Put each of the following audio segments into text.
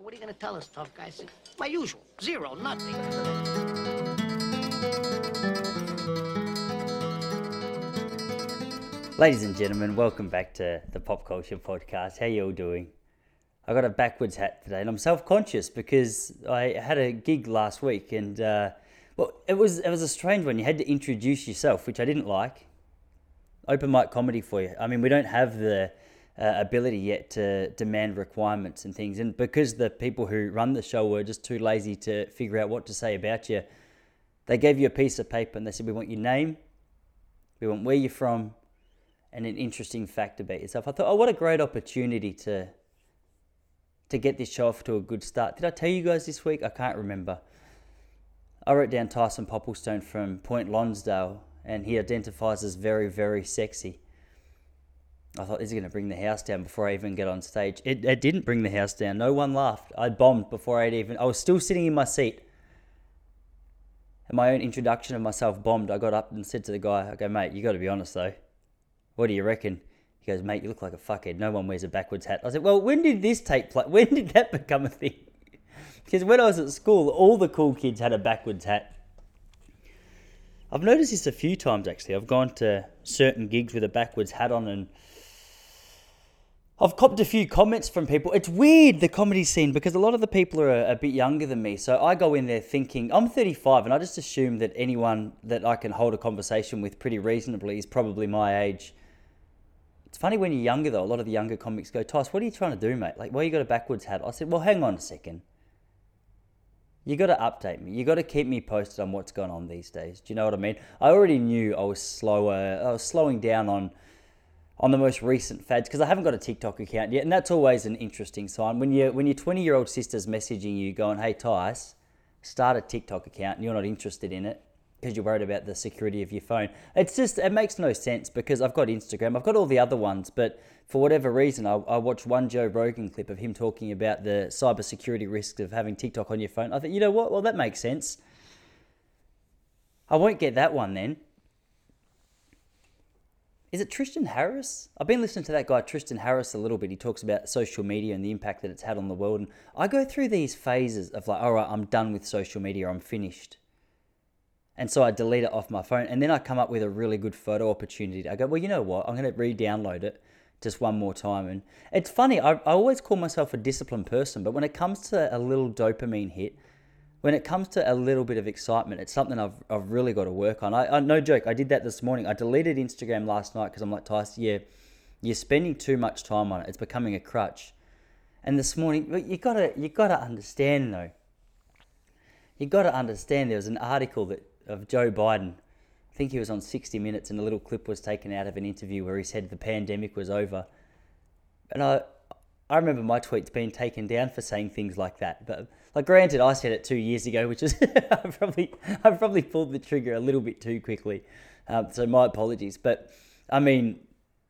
So what are you going to tell us, tough guy? I said, my usual. Zero, nothing. Ladies and gentlemen, welcome back to the Pop Culture Podcast. How you all doing? I got a backwards hat today, and I'm self-conscious because I had a gig last week, and uh, well, it was it was a strange one. You had to introduce yourself, which I didn't like. Open mic comedy for you. I mean, we don't have the uh, ability yet to demand requirements and things, and because the people who run the show were just too lazy to figure out what to say about you, they gave you a piece of paper and they said, "We want your name, we want where you're from." and an interesting fact about yourself. I thought, oh, what a great opportunity to to get this show off to a good start. Did I tell you guys this week? I can't remember. I wrote down Tyson Popplestone from Point Lonsdale, and he identifies as very, very sexy. I thought this is going to bring the house down before I even get on stage. It, it didn't bring the house down. No one laughed. I bombed before I'd even. I was still sitting in my seat. And my own introduction of myself bombed. I got up and said to the guy, "I go, mate, you got to be honest though. What do you reckon?" He goes, "Mate, you look like a fuckhead. No one wears a backwards hat." I said, "Well, when did this take place? When did that become a thing?" because when I was at school, all the cool kids had a backwards hat. I've noticed this a few times actually. I've gone to certain gigs with a backwards hat on and I've copped a few comments from people. It's weird, the comedy scene, because a lot of the people are a, a, bit younger than me. So I go in there thinking, I'm 35, and I just assume that anyone that I can hold a conversation with pretty reasonably is probably my age. It's funny when you're younger, though, a lot of the younger comics go, Toss, what are you trying to do, mate? Like, why you got a backwards hat? I said, well, hang on a second. You got to update me. You got to keep me posted on what's going on these days. Do you know what I mean? I already knew I was slower. I was slowing down on on the most recent fads because I haven't got a TikTok account yet, and that's always an interesting sign when you when your 20 year old sister's messaging you going, "Hey Tice, start a TikTok account," and you're not interested in it because you're worried about the security of your phone. It's just it makes no sense because I've got Instagram, I've got all the other ones, but for whatever reason, I, I watched one Joe Rogan clip of him talking about the cybersecurity risks of having TikTok on your phone. I thought, you know what? Well, that makes sense. I won't get that one then. Is it Tristan Harris? I've been listening to that guy Tristan Harris a little bit. He talks about social media and the impact that it's had on the world. And I go through these phases of like, all right, I'm done with social media, I'm finished. And so I delete it off my phone. And then I come up with a really good photo opportunity. I go, well, you know what? I'm going to re download it just one more time. And it's funny, I, I always call myself a disciplined person, but when it comes to a little dopamine hit, when it comes to a little bit of excitement, it's something I've, I've really got to work on. I, I no joke, I did that this morning. I deleted Instagram last night because I'm like, Tyson, yeah, you're spending too much time on it. It's becoming a crutch. And this morning, you gotta you gotta understand though. You gotta understand. There was an article that of Joe Biden. I think he was on 60 Minutes, and a little clip was taken out of an interview where he said the pandemic was over. And I I remember my tweets being taken down for saying things like that. But like, granted, I said it two years ago, which is I probably I probably pulled the trigger a little bit too quickly. Um, so my apologies. But I mean,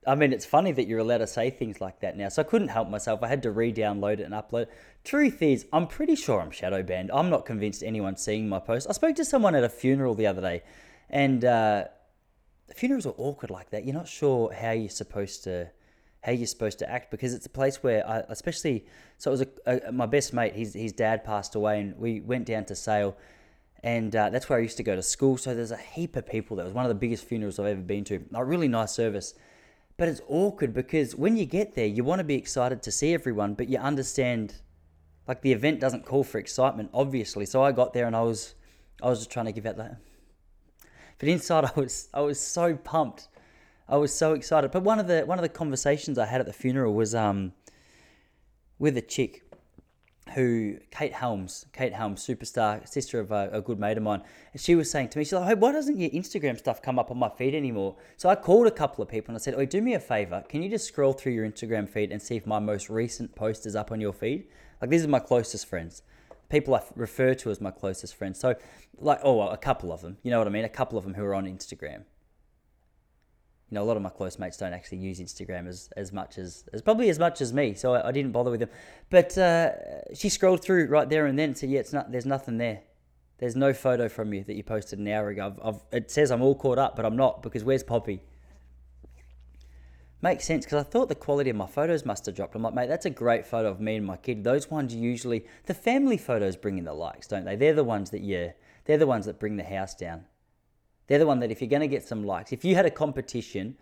I mean, it's funny that you're allowed to say things like that now. So I couldn't help myself. I had to re-download it and upload. Truth is, I'm pretty sure I'm shadow banned. I'm not convinced anyone's seeing my post. I spoke to someone at a funeral the other day, and uh, funerals are awkward like that. You're not sure how you're supposed to how you're supposed to act because it's a place where I, especially so it was a, a, my best mate his his dad passed away and we went down to Sale and uh, that's where I used to go to school. So there's a heap of people that was one of the biggest funerals I've ever been to. A really nice service but it's awkward because when you get there you want to be excited to see everyone but you understand like the event doesn't call for excitement obviously. So I got there and I was I was just trying to give out that but inside I was I was so pumped I was so excited. But one of the one of the conversations I had at the funeral was um with a chick who Kate Helms, Kate Helms, superstar, sister of a, a, good mate of mine, and she was saying to me, she's like, "Hey, why doesn't your Instagram stuff come up on my feed anymore?" So I called a couple of people and I said, "Oh, do me a favor, can you just scroll through your Instagram feed and see if my most recent post is up on your feed? Like these are my closest friends." People I refer to as my closest friends. So, like, oh, well, a couple of them. You know what I mean? A couple of them who are on Instagram you know, a lot of my close mates don't actually use Instagram as, as much as, as probably as much as me, so I, I didn't bother with them. But uh, she scrolled through right there and then and said, "Yeah, it's not. There's nothing there. There's no photo from you that you posted an hour ago. I've, I've, it says I'm all caught up, but I'm not because where's Poppy? Makes sense because I thought the quality of my photos must have dropped. I'm like, mate, that's a great photo of me and my kid. Those ones usually, the family photos bring in the likes, don't they? They're the ones that yeah, they're the ones that bring the house down. They're the one that if you're going to get some likes, if you had a competition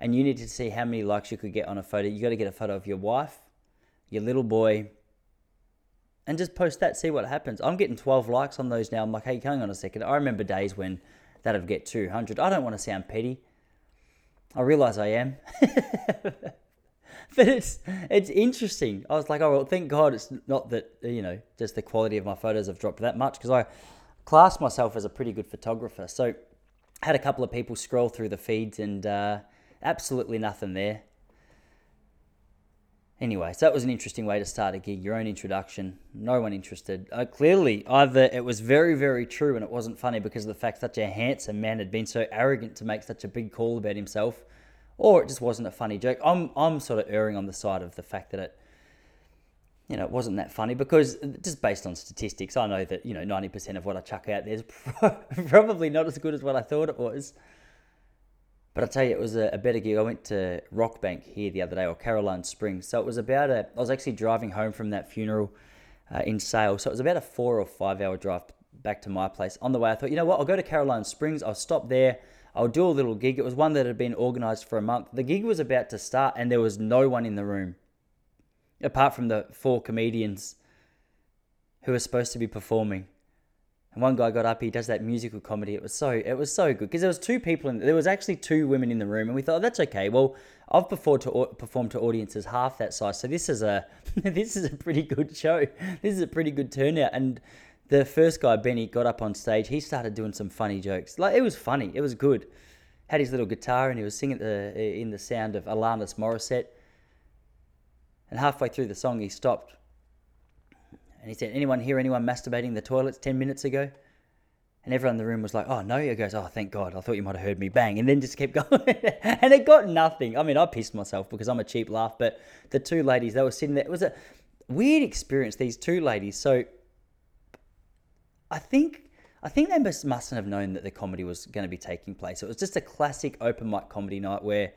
and you needed to see how many likes you could get on a photo, you got to get a photo of your wife, your little boy, and just post that, see what happens. I'm getting 12 likes on those now. I'm like, hey, hang on a second. I remember days when that'd get 200. I don't want to sound petty. I realize I am. but it's it's interesting. I was like, oh well, thank God it's not that you know just the quality of my photos have dropped that much because I class myself as a pretty good photographer. So had a couple of people scroll through the feeds and uh, absolutely nothing there. Anyway, so that was an interesting way to start a gig. Your own introduction, no one interested. Uh, clearly, either it was very, very true and it wasn't funny because of the fact such a handsome man had been so arrogant to make such a big call about himself, or it just wasn't a funny joke. I'm, I'm sort of erring on the side of the fact that it, you know, it wasn't that funny because just based on statistics, I know that you know 90% of what I chuck out there is probably not as good as what I thought it was. But I tell you, it was a, a, better gig. I went to Rockbank here the other day, or Caroline Springs. So it was about a. I was actually driving home from that funeral uh, in Sale. So it was about a four or five hour drive back to my place. On the way, I thought, you know what? I'll go to Caroline Springs. I'll stop there. I'll do a little gig. It was one that had been organised for a month. The gig was about to start, and there was no one in the room, apart from the four comedians who were supposed to be performing. And one guy got up, he does that musical comedy. It was so it was so good because there was two people in there was actually two women in the room, and we thought oh, that's okay. Well, I've performed to performed to audiences half that size, so this is a this is a pretty good show. This is a pretty good turnout. And the first guy, Benny, got up on stage. He started doing some funny jokes. Like it was funny. It was good. Had his little guitar and he was singing the in the sound of Alanis Morissette. And halfway through the song, he stopped and he said, Anyone hear anyone masturbating the toilets 10 minutes ago? And everyone in the room was like, oh, no. He goes, oh, thank God. I thought you might have heard me bang. And then just kept going. and it got nothing. I mean, I pissed myself because I'm a cheap laugh. But the two ladies, they were sitting there. It was a weird experience, these two ladies. So I think I think they must, mustn't have known that the comedy was going to be taking place. It was just a classic open mic comedy night where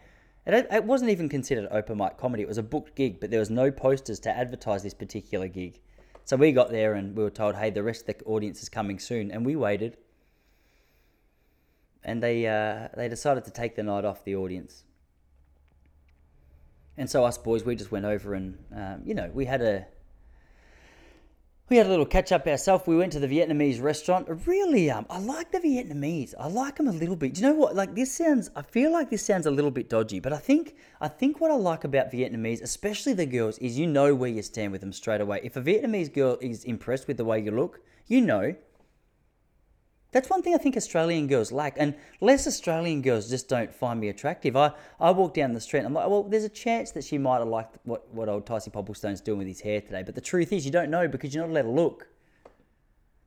it, it wasn't even considered open mic comedy. It was a booked gig, but there was no posters to advertise this particular gig. So we got there and we were told, hey, the rest of the audience is coming soon. And we waited. And they, uh, they decided to take the night off the audience. And so us boys, we just went over and, um, you know, we had a we had a little catch up ourselves. We went to the Vietnamese restaurant. Really, um, I like the Vietnamese. I like them a little bit. Do you know what? Like this sounds. I feel like this sounds a little bit dodgy, but I think I think what I like about Vietnamese, especially the girls, is you know where you stand with them straight away. If a Vietnamese girl is impressed with the way you look, you know that's one thing I think Australian girls lack, and less Australian girls just don't find me attractive. I, I walk down the street and I'm like, well, there's a chance that she might have liked what, what old Ticey Popplestone's doing with his hair today, but the truth is, you don't know because you're not allowed to look.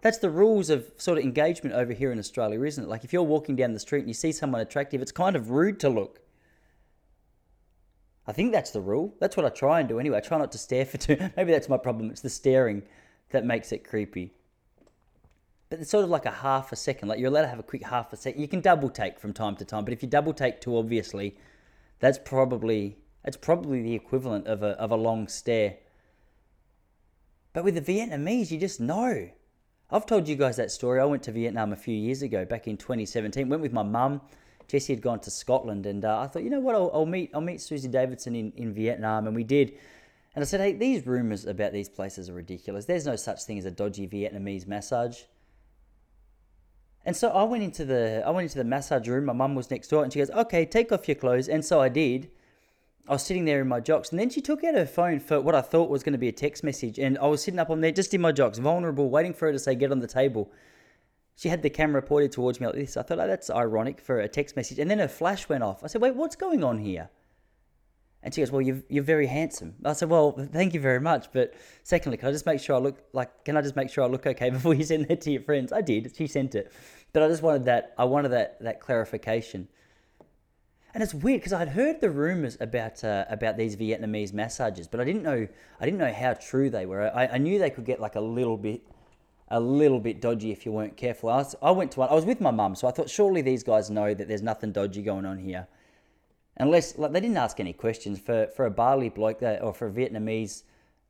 That's the rules of sort of engagement over here in Australia, isn't it? Like if you're walking down the street and you see someone attractive, it's kind of rude to look. I think that's the rule. That's what I try and do anyway. I try not to stare for too. Maybe that's my problem. It's the staring that makes it creepy but it's sort of like a half a second. Like you're allowed to have a quick half a second. You can double take from time to time, but if you double take too obviously, that's probably that's probably the equivalent of a of a long stare. But with the Vietnamese, you just know. I've told you guys that story. I went to Vietnam a few years ago, back in 2017. Went with my mum. Jesse had gone to Scotland, and uh, I thought, you know what, I'll, I'll, meet I'll meet Susie Davidson in, in Vietnam, and we did. And I said, hey, these rumors about these places are ridiculous. There's no such thing as a dodgy Vietnamese massage. And so I went into the I went into the massage room. My mum was next door, and she goes, "Okay, take off your clothes." And so I did. I was sitting there in my jocks, and then she took out her phone for what I thought was going to be a text message, and I was sitting up on there just in my jocks, vulnerable, waiting for her to say, "Get on the table." She had the camera pointed towards me like this. I thought, oh, that's ironic for a text message. And then her flash went off. I said, "Wait, what's going on here?" And she goes, Well, you're, you're very handsome. I said, Well, thank you very much. But secondly, can I just make sure I look like, can I just make sure I look okay before you send that to your friends? I did. She sent it. But I just wanted that, I wanted that, that clarification. And it's weird because I'd heard the rumors about uh, about these Vietnamese massages, but I didn't know I didn't know how true they were. I, I knew they could get like a little bit a little bit dodgy if you weren't careful. I, was, I went to one. I was with my mum, so I thought surely these guys know that there's nothing dodgy going on here. Unless like they didn't ask any questions for for a Bali bloke that, or for a Vietnamese,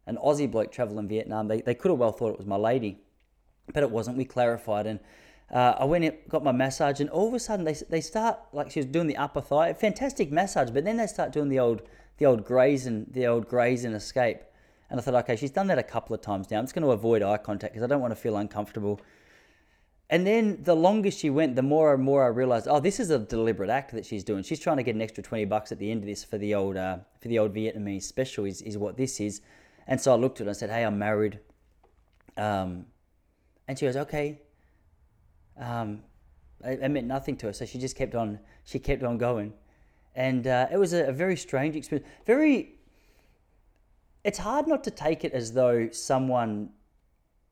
an Aussie bloke traveling Vietnam. They they could have well thought it was my lady, but it wasn't. We clarified and. Uh, I went in, got my massage, and all of a sudden they, they start like she was doing the upper thigh, fantastic massage, but then they start doing the old the old graze and the old graze and escape, and I thought, okay, she's done that a couple of times now. I'm just going to avoid eye contact because I don't want to feel uncomfortable. And then the longer she went, the more and more I realized, oh, this is a deliberate act that she's doing. She's trying to get an extra twenty bucks at the end of this for the old uh, for the old Vietnamese special is, is what this is. And so I looked at her and said, hey, I'm married. Um, and she goes, okay. Um, I, I meant nothing to her, so she just kept on. She kept on going, and uh, it was a, a very strange experience. Very. It's hard not to take it as though someone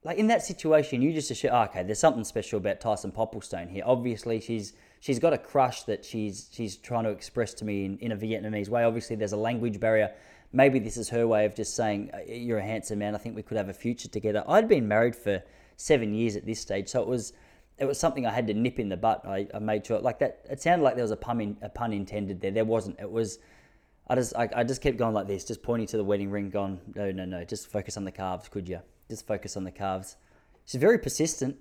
like in that situation, you just assume, oh, okay, there's something special about Tyson Popplestone here. Obviously, she's she's got a crush that she's she's trying to express to me in, in a Vietnamese way. Obviously, there's a language barrier. Maybe this is her way of just saying, uh, you're a handsome man. I think we could have a future together. I'd been married for seven years at this stage, so it was it was something I had to nip in the butt. I, I made sure, like that. It sounded like there was a pun in, a pun intended there. There wasn't. It was. I just I, I just kept going like this, just pointing to the wedding ring, going, no, no, no, just focus on the calves, could you? Just focus on the calves. She's very persistent.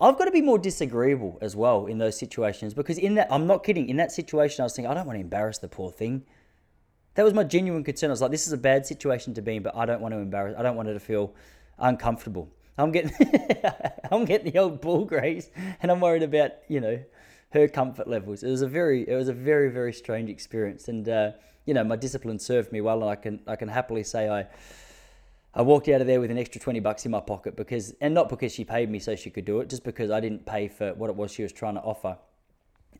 I've got to be more disagreeable as well in those situations because in that I'm not kidding. In that situation, I was thinking I don't want to embarrass the poor thing. That was my genuine concern. I was like, this is a bad situation to be in, but I don't want to embarrass. I don't want her to feel uncomfortable. I'm getting I'm getting the old bull graze, and I'm worried about you know her comfort levels. It was a very it was a very very strange experience, and uh, you know my discipline served me well, and I can I can happily say I I walked out of there with an extra 20 bucks in my pocket because, and not because she paid me so she could do it, just because I didn't pay for what it was she was trying to offer.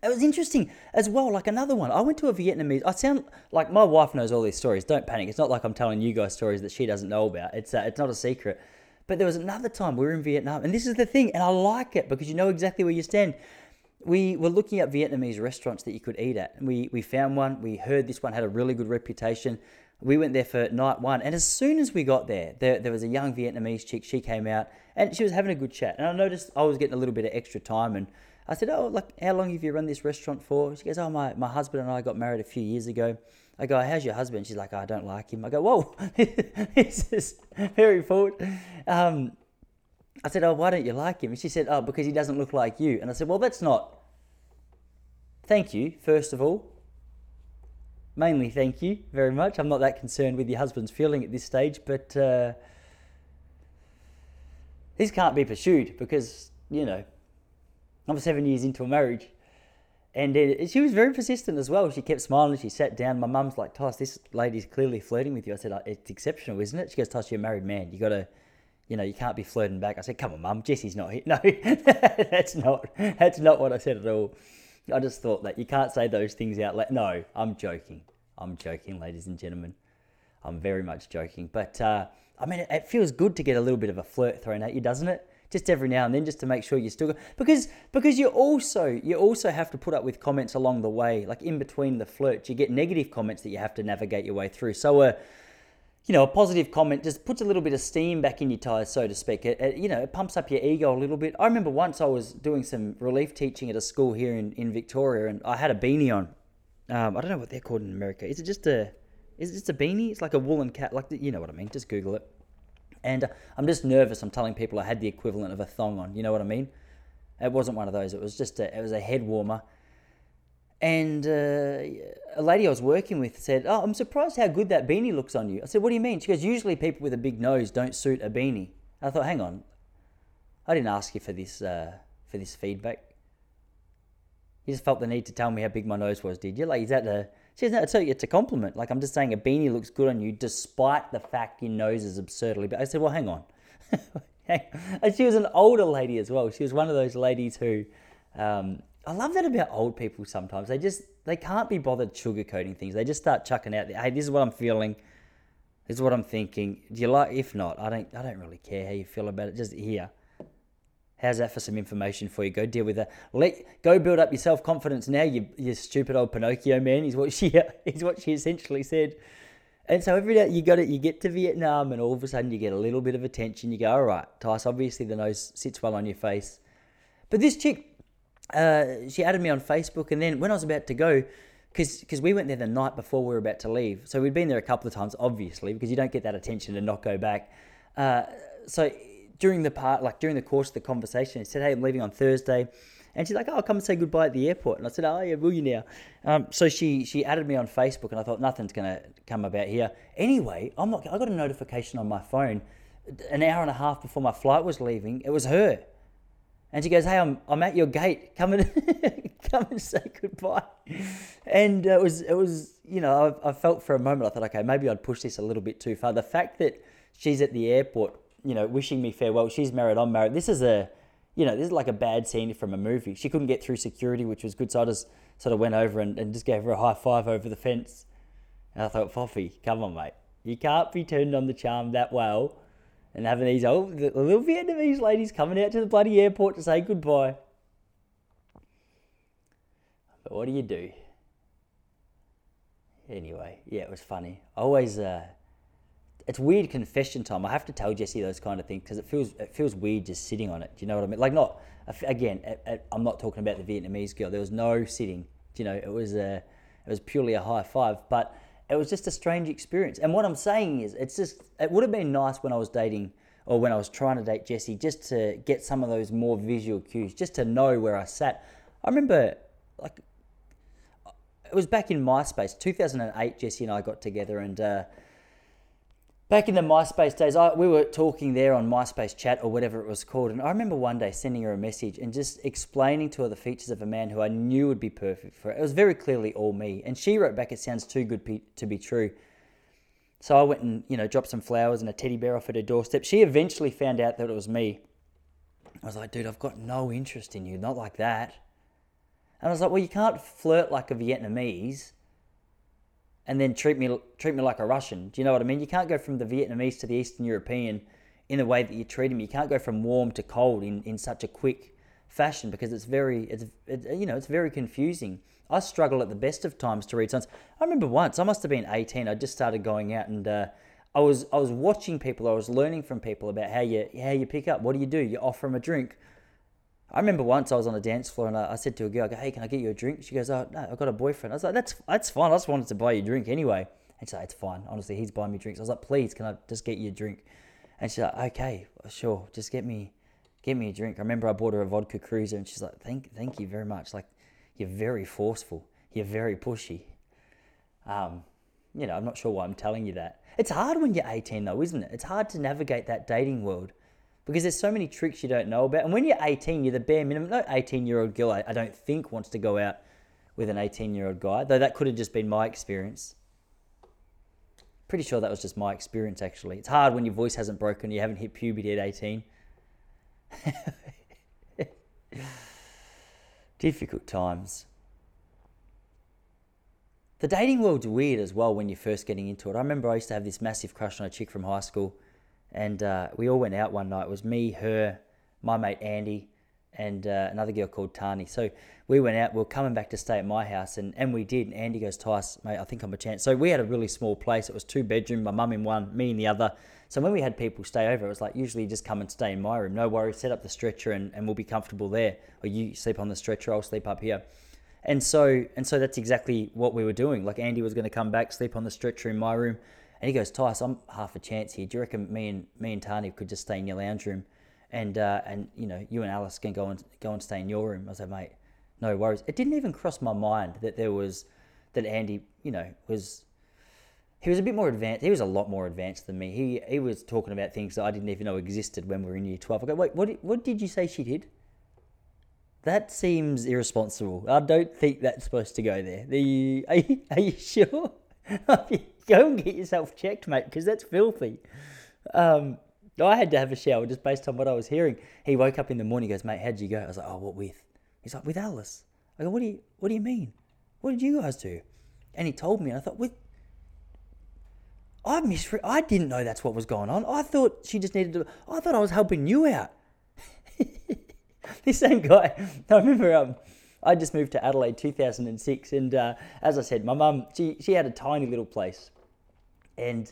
It was interesting as well, like another one. I went to a Vietnamese, I sound like my wife knows all these stories. Don't panic. It's not like I'm telling you guys stories that she doesn't know about. It's, uh, it's not a secret. But there was another time we were in Vietnam, and this is the thing, and I like it because you know exactly where you stand. We were looking at Vietnamese restaurants that you could eat at, and we, we found one. We heard this one had a really good reputation we went there for night one, and as soon as we got there, there, there was a young Vietnamese chick. She came out, and she was having a good chat. And I noticed I was getting a little bit of extra time, and I said, "Oh, like, how long have you run this restaurant for?" She goes, "Oh, my, my husband and I got married a few years ago." I go, "How's your husband?" She's like, oh, "I don't like him." I go, "Whoa, this is very forward." Um, I said, "Oh, why don't you like him?" And she said, "Oh, because he doesn't look like you." And I said, "Well, that's not." Thank you, first of all mainly thank you very much. I'm not that concerned with your husband's feeling at this stage, but uh, this can't be pursued because, you know, I'm seven years into a marriage. And uh, she was very persistent as well. She kept smiling. She sat down. My mum's like, Toss, this lady's clearly flirting with you. I said, uh, It's exceptional, isn't it? She goes, Toss, you're a married man. You got to, you know, you can't be flirting back. I said, Come on, mum, Jesse's not here. No, that's not, that's not what I said at all. I just thought that you can't say those things out loud. No, I'm joking. I'm joking, ladies and gentlemen. I'm very much joking. But uh, I mean, it, feels good to get a little bit of a flirt thrown at you, doesn't it? Just every now and then, just to make sure you're still because because you also you also have to put up with comments along the way, like in between the flirts, you get negative comments that you have to navigate your way through. So, uh, you know, a positive comment just puts a little bit of steam back in your tires, so to speak. It, it, you know, it pumps up your ego a little bit. I remember once I was doing some relief teaching at a school here in, in Victoria, and I had a beanie on, um, I don't know what they're called in America. Is it just a is it just a beanie? It's like a woolen cap, like the, you know what I mean. Just Google it. And uh, I'm just nervous. I'm telling people I had the equivalent of a thong on. You know what I mean? It wasn't one of those. It was just a it was a head warmer. And uh, a lady I was working with said, "Oh, I'm surprised how good that beanie looks on you." I said, "What do you mean?" She goes, "Usually people with a big nose don't suit a beanie." I thought, "Hang on, I didn't ask you for this uh, for this feedback." You just felt the need to tell me how big my nose was, did you? Like, is that a. She says, no, it's a, it's a compliment. Like, I'm just saying a beanie looks good on you despite the fact your nose is absurdly big. I said, well, hang on. and she was an older lady as well. She was one of those ladies who. Um, I love that about old people sometimes. They just. They can't be bothered sugarcoating things. They just start chucking out, hey, this is what I'm feeling. This is what I'm thinking. Do you like? If not, I don't. I don't really care how you feel about it. Just here. How's that for some information for you? Go deal with that. Let go build up your self confidence now. You you stupid old Pinocchio man. Is what she is what she essentially said. And so every day you got it, you get to Vietnam, and all of a sudden you get a little bit of attention. You go, all right, Tice. Obviously the nose sits well on your face. But this chick, uh, she added me on Facebook, and then when I was about to go, because we went there the night before we were about to leave. So we'd been there a couple of times, obviously, because you don't get that attention to not go back. Uh, so during the part, like during the course of the conversation, he said, "Hey, I'm leaving on Thursday," and she's like, "Oh, I'll come and say goodbye at the airport." And I said, "Oh, yeah, will you now?" Um, so she she added me on Facebook, and I thought nothing's gonna come about here. Anyway, I'm not. I got a notification on my phone an hour and a half before my flight was leaving. It was her. And she goes, "Hey, I'm, I'm at your gate. Come and come and say goodbye." And it was it was you know I, I felt for a moment I thought, okay, maybe I'd push this a little bit too far. The fact that she's at the airport, you know, wishing me farewell. She's married. I'm married. This is a you know this is like a bad scene from a movie. She couldn't get through security, which was good. So I just sort of went over and, and just gave her a high five over the fence. And I thought, Foffy, come on, mate. You can't be turned on the charm that well and having these old the little Vietnamese ladies coming out to the bloody airport to say goodbye. But what do you do? Anyway, yeah, it was funny. Always, uh, it's weird confession time. I have to tell Jesse those kind of things because it feels it feels weird just sitting on it. Do you know what I mean? Like not again. I'm not talking about the Vietnamese girl. There was no sitting. Do you know? It was a it was purely a high five, but it was just a strange experience. And what I'm saying is, it's just, it would have been nice when I was dating or when I was trying to date Jesse just to get some of those more visual cues, just to know where I sat. I remember, like, it was back in MySpace, 2008, Jesse and I got together and, uh, back in the MySpace days, I, we were talking there on MySpace chat or whatever it was called. And I remember one day sending her a message and just explaining to her the features of a man who I knew would be perfect for her. It was very clearly all me. And she wrote back, It sounds too good to be true. So I went and, you know, dropped some flowers and a teddy bear off at her doorstep. She eventually found out that it was me. I was like, dude, I've got no interest in you, not like that. And I was like, well, you can't flirt like a Vietnamese and then treat me treat me like a Russian. Do you know what I mean? You can't go from the Vietnamese to the Eastern European in the way that you treat them. You can't go from warm to cold in, in such a quick fashion because it's very it's it, you know it's very confusing. I struggle at the best of times to read signs. I remember once I must have been 18. I just started going out and uh, I was I was watching people. I was learning from people about how you how you pick up. What do you do? You offer them a drink. I remember once I was on a dance floor and I, I, said to a girl, I go, hey, can I get you a drink? She goes, oh, no, I've got a boyfriend. I was like, that's, that's fine. I just wanted to buy you a drink anyway. And she's like, it's fine. Honestly, he's buying me drinks. I was like, please, can I just get you a drink? And she's like, okay, sure. Just get me, get me a drink. I remember I bought her a vodka cruiser and she's like, thank, thank you very much. Like, you're very forceful. You're very pushy. Um, you know, I'm not sure why I'm telling you that. It's hard when you're 18 though, isn't it? It's hard to navigate that dating world because there's so many tricks you don't know about. And when you're 18, you're the bare minimum. No 18 year old girl, I, I don't think, wants to go out with an 18 year old guy, though that could have just been my experience. Pretty sure that was just my experience, actually. It's hard when your voice hasn't broken, you haven't hit puberty at 18. Difficult times. The dating world's weird as well when you're first getting into it. I remember I used to have this massive crush on a chick from high school and uh, we all went out one night. It was me, her, my mate Andy, and uh, another girl called Tani. So we went out. We were coming back to stay at my house, and, and we did. And Andy goes, Tice, mate, I think I'm a chance. So we had a really small place. It was two bedroom, my mum in one, me in the other. So when we had people stay over, it was like usually just come and stay in my room. No worries, set up the stretcher, and, and we'll be comfortable there. Or you sleep on the stretcher, I'll sleep up here. And so and so that's exactly what we were doing. Like Andy was going to come back, sleep on the stretcher in my room. And he goes, Tice, I'm half a chance here. Do you reckon me and me and Tani could just stay in your lounge room, and uh, and you know you and Alice can go and go and stay in your room? I said, mate, no worries. It didn't even cross my mind that there was that Andy, you know, was he was a bit more advanced. He was a lot more advanced than me. He he was talking about things that I didn't even know existed when we were in year twelve. I go, wait, what what did you say she did? That seems irresponsible. I don't think that's supposed to go there. The are you, are you sure? Go and get yourself checked, mate, because that's filthy. Um, I had to have a shower just based on what I was hearing. He woke up in the morning, he goes, mate, how'd you go? I was like, oh, what with? He's like, with Alice. I go, what do you, what do you mean? What did you guys do? And he told me, and I thought, with, I misre- I didn't know that's what was going on. I thought she just needed to, I thought I was helping you out. this same guy, I remember, um, I just moved to Adelaide 2006, and uh, as I said, my mum she she had a tiny little place, and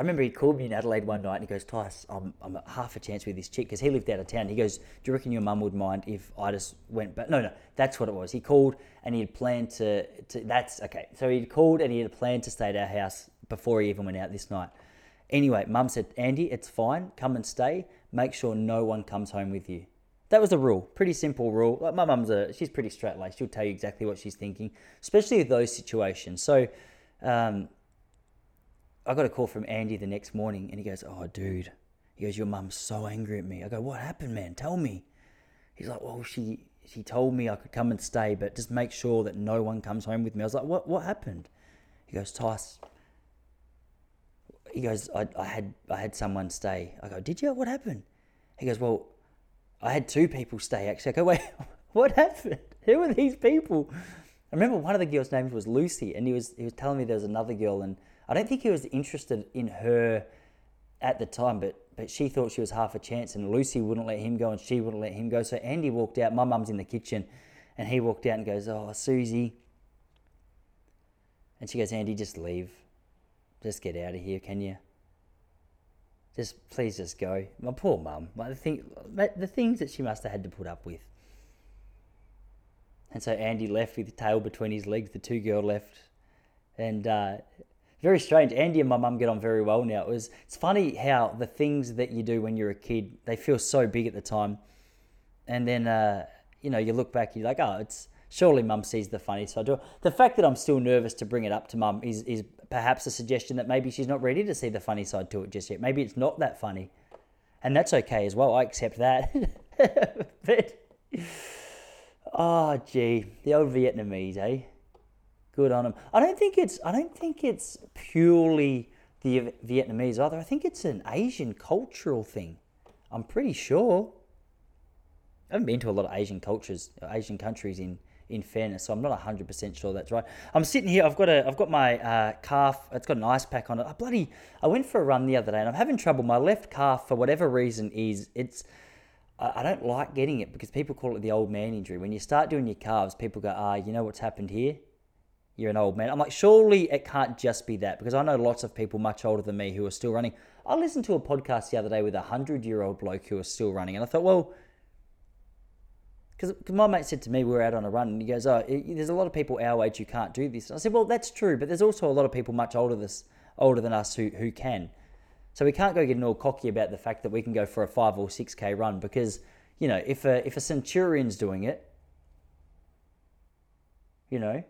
I remember he called me in Adelaide one night and he goes, Tice, I'm, I'm at half a chance with this chick because he lived out of town. He goes, Do you reckon your mum would mind if I just went back? No, no, that's what it was. He called and he had planned to, to that's okay. So he'd called and he had planned to stay at our house before he even went out this night. Anyway, mum said, Andy, it's fine. Come and stay. Make sure no one comes home with you. That was the rule. Pretty simple rule. Like my mum's a, she's pretty straight laced. She'll tell you exactly what she's thinking, especially with those situations. So, um, I got a call from Andy the next morning and he goes, Oh, dude. He goes, Your mum's so angry at me. I go, What happened, man? Tell me. He's like, Well, she she told me I could come and stay, but just make sure that no one comes home with me. I was like, What what happened? He goes, Tice. He goes, I, I had I had someone stay. I go, Did you? What happened? He goes, Well, I had two people stay actually. I go, Wait, what happened? Who are these people? I remember one of the girls' names was Lucy, and he was he was telling me there was another girl and I don't think he was interested in her at the time, but but she thought she was half a chance, and Lucy wouldn't let him go, and she wouldn't let him go. So Andy walked out. My mum's in the kitchen, and he walked out and goes, "Oh, Susie," and she goes, "Andy, just leave, just get out of here, can you?" Just please, just go. My poor mum. Like the thing, the things that she must have had to put up with. And so Andy left with the tail between his legs. The two girl left, and uh, very strange. Andy and my mum get on very well now. It was it's funny how the things that you do when you're a kid they feel so big at the time, and then uh, you know you look back you're like oh it's surely mum sees the funny side. The fact that I'm still nervous to bring it up to mum is is perhaps a suggestion that maybe she's not ready to see the funny side to it just yet. Maybe it's not that funny, and that's okay as well. I accept that. but oh gee, the old Vietnamese, eh? Good on them. I don't think it's. I don't think it's purely the Vietnamese either. I think it's an Asian cultural thing. I'm pretty sure. I haven't been to a lot of Asian cultures, Asian countries in in fairness, so I'm not 100% sure that's right. I'm sitting here, I've got a, I've got my uh, calf, it's got an ice pack on it. I bloody, I went for a run the other day and I'm having trouble. My left calf, for whatever reason, is, it's, I don't like getting it because people call it the old man injury. When you start doing your calves, people go, ah, you know what's happened here? You're an old man. I'm like, surely it can't just be that because I know lots of people much older than me who are still running. I listened to a podcast the other day with a hundred year old bloke who was still running, and I thought, well, because my mate said to me, we were out on a run, and he goes, oh, there's a lot of people our age who can't do this. And I said, well, that's true, but there's also a lot of people much older this older than us who who can. So we can't go getting all cocky about the fact that we can go for a five or six k run because you know if a if a centurion's doing it, you know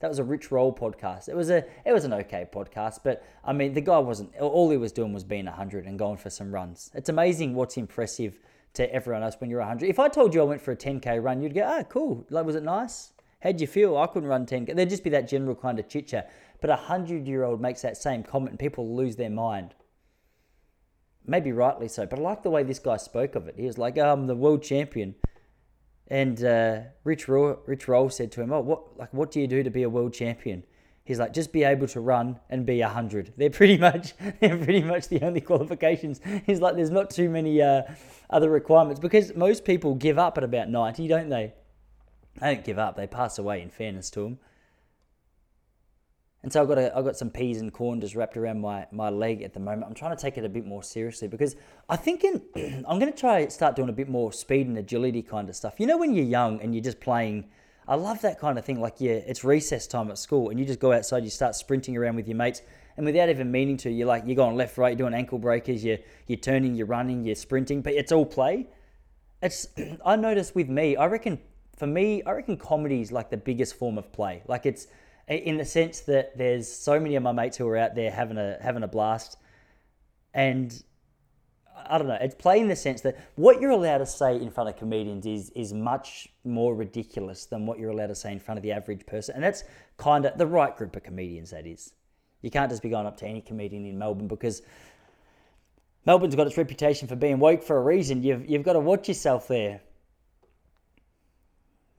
that was a Rich Roll podcast. It was a it was an okay podcast, but I mean the guy wasn't all he was doing was being 100 and going for some runs. It's amazing what's impressive to everyone else when you're 100. If I told you I went for a 10k run, you'd go, "Ah, cool. Like was it nice? How'd you feel? I couldn't run 10k." There'd just be that general kind of chit. But a 100-year-old makes that same comment and people lose their mind. Maybe rightly so, but I like the way this guy spoke of it. He was like, oh, "I'm the world champion." And uh, Rich Roll, Rich Roll said to him, "Oh, what like what do you do to be a world champion?" He's like, "Just be able to run and be hundred. They're pretty much they're pretty much the only qualifications." He's like, "There's not too many uh, other requirements because most people give up at about ninety, don't they? They don't give up; they pass away. In fairness to them." And so I've got, a, I've got some peas and corn just wrapped around my, my leg at the moment. I'm trying to take it a bit more seriously because I think in, I'm going to try start doing a bit more speed and agility kind of stuff. You know, when you're young and you're just playing, I love that kind of thing. Like, yeah, it's recess time at school and you just go outside, you start sprinting around with your mates. And without even meaning to, you're like, you're going left, right, you're doing ankle breakers, you're, you're turning, you're running, you're sprinting, but it's all play. It's, I notice with me, I reckon, for me, I reckon comedy is like the biggest form of play. Like, it's, in the sense that there's so many of my mates who are out there having a having a blast, and I don't know. It's play in the sense that what you're allowed to say in front of comedians is is much more ridiculous than what you're allowed to say in front of the average person, and that's kind of the right group of comedians. That is, you can't just be going up to any comedian in Melbourne because Melbourne's got its reputation for being woke for a reason. You've you've got to watch yourself there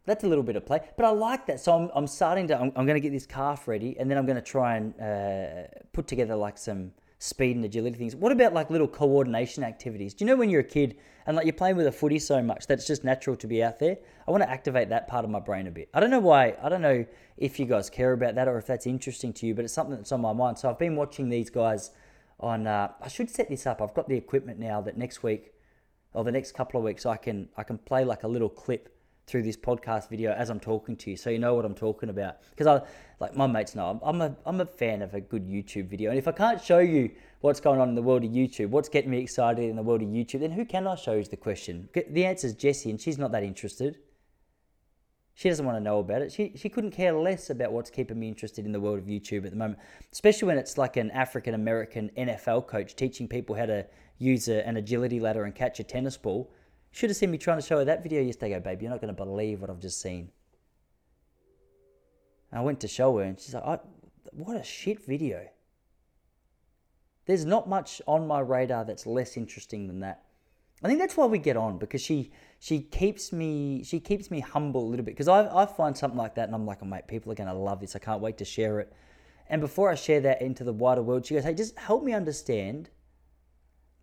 that's a little bit of play, but I like that. So I'm, I'm starting to, I'm, I'm going to get this calf ready and then I'm going to try and uh, put together like some speed and agility things. What about like little coordination activities? Do you know when you're a kid and like you're playing with a footy so much that's just natural to be out there? I want to activate that part of my brain a bit. I don't know why, I don't know if you guys care about that or if that's interesting to you, but it's something that's on my mind. So I've been watching these guys on. Uh, I should set this up. I've got the equipment now that next week or the next couple of weeks I can I can play like a little clip through this podcast video as I'm talking to you, so you know what I'm talking about. Because I, like my mates know, I'm, a I'm a fan of a good YouTube video, and if I can't show you what's going on in the world of YouTube, what's getting me excited in the world of YouTube, then who can I show? Is the question. The answer is Jesse, and she's not that interested. She doesn't want to know about it. She she couldn't care less about what's keeping me interested in the world of YouTube at the moment, especially when it's like an African American NFL coach teaching people how to use a, an agility ladder and catch a tennis ball should have seen me trying to show her that video yesterday. Go, babe, you're not going to believe what I've just seen. And I went to show her, and she's like, what a shit video. There's not much on my radar that's less interesting than that. I think that's why we get on because she she keeps me she keeps me humble a little bit because I, I find something like that and I'm like oh mate people are gonna love this I can't wait to share it and before I share that into the wider world she goes hey just help me understand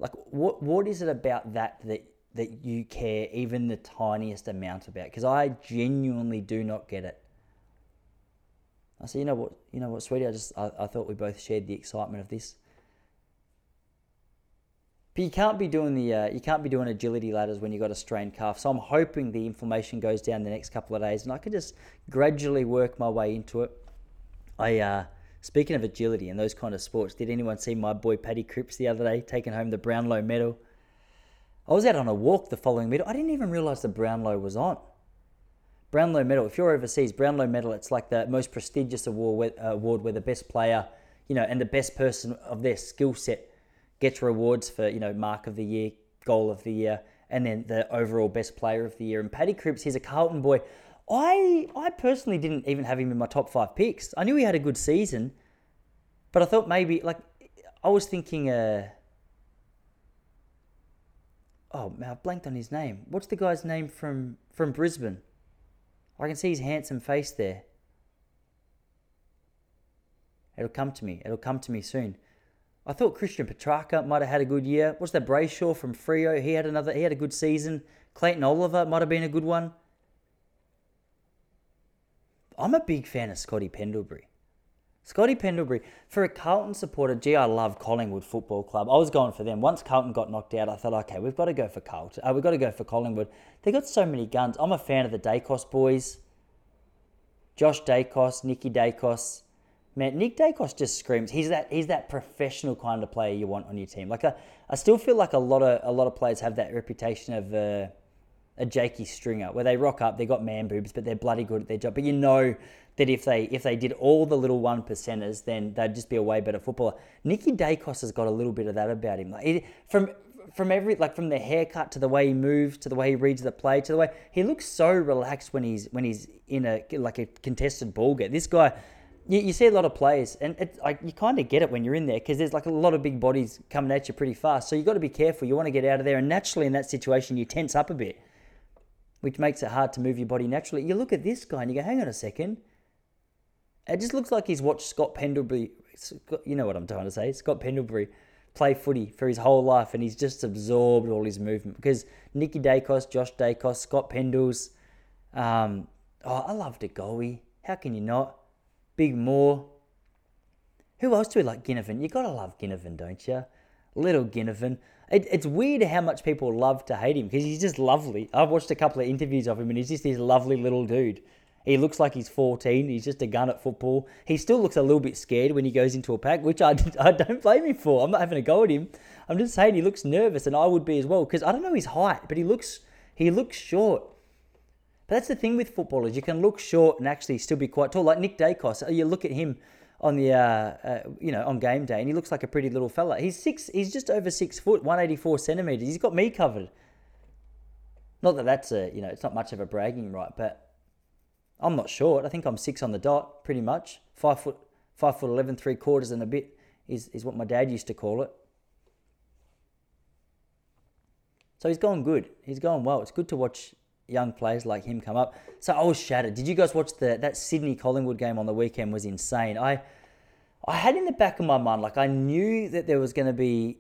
like what what is it about that that that you care even the tiniest amount about because I genuinely do not get it. I said, you know what, you know what, sweetie, I just I, I thought we both shared the excitement of this. But you can't be doing the uh, you can't be doing agility ladders when you've got a strained calf. So I'm hoping the inflammation goes down the next couple of days, and I can just gradually work my way into it. I uh, speaking of agility and those kind of sports, did anyone see my boy Paddy Cripps the other day taking home the Brownlow medal? I was out on a walk the following medal. I didn't even realize the Brownlow was on. Brownlow medal. If you're overseas, Brownlow medal. It's like the most prestigious award where, uh, award where the best player, you know, and the best person of their skill set gets rewards for you know mark of the year, goal of the year, and then the overall best player of the year. And Paddy Cripps, he's a Carlton boy. I I personally didn't even have him in my top five picks. I knew he had a good season, but I thought maybe like I was thinking. Uh, oh man, I've blanked on his name. What's the guy's name from from Brisbane? I can see his handsome face there. It'll come to me. It'll come to me soon. I thought Christian Petracca might have had a good year. What's that Brayshaw from Freo? He had another. He had a good season. Clayton Oliver might have been a good one. I'm a big fan of Scotty Pendlebury. Scotty Pendlebury, for a Carlton supporter, gee, I love Collingwood Football Club. I was going for them. Once Carlton got knocked out, I thought, okay, we've got to go for Carlton. Uh, we've got to go for Collingwood. They got so many guns. I'm a fan of the Daicos boys. Josh Daicos, Nicky Daicos. Man, Nick Daicos just screams. He's that he's that professional kind of player you want on your team. Like I, I still feel like a lot of a lot of players have that reputation of uh, a Jakey Stringer, where they rock up, they've got man boobs, but they're bloody good at their job. But you know that if they if they did all the little one percenters, then they'd just be a way better footballer. Nicky Daicos has got a little bit of that about him. Like it, from from every like from the haircut to the way he moves to the way he reads the play to the way he looks so relaxed when he's when he's in a like a contested ball game. This guy. You, you see a lot of players, and it, like, you kind of get it when you're in there because there's like a lot of big bodies coming at you pretty fast. So you have got to be careful. You want to get out of there, and naturally in that situation, you tense up a bit, which makes it hard to move your body naturally. You look at this guy and you go, "Hang on a second, it just looks like he's watched Scott Pendlebury. You know what I'm trying to say? Scott Pendlebury play footy for his whole life, and he's just absorbed all his movement. Because Nicky Daicos, Josh Daicos, Scott Pendles, um, oh, I love Goey. How can you not? Big Moore. Who else do we like? Ginnivan. You gotta love Ginnivan, don't you? Little Ginnivan. It, it's weird how much people love to hate him because he's just lovely. I've watched a couple of interviews of him, and he's just this lovely little dude. He looks like he's 14. He's just a gun at football. He still looks a little bit scared when he goes into a pack, which I, I don't blame him for. I'm not having a go at him. I'm just saying he looks nervous, and I would be as well because I don't know his height, but he looks he looks short. But that's the thing with footballers. You can look short and actually still be quite tall. Like Nick Daicos, uh, you look at him on the uh, uh, you know on game day, and he looks like a pretty little fella. He's six. He's just over six foot, 184 centimeters. He's got me covered. Not that that's a you know it's not much of a bragging right, but I'm not short. I think I'm six on the dot, pretty much. Five foot, five foot eleven, three quarters and a bit is, is what my dad used to call it. So he's going good. He's going well. It's good to watch young players like him come up. So I was shattered. Did you guys watch the that Sydney Collingwood game on the weekend? Was insane. I I had in the back of my mind like I knew that there was going to be.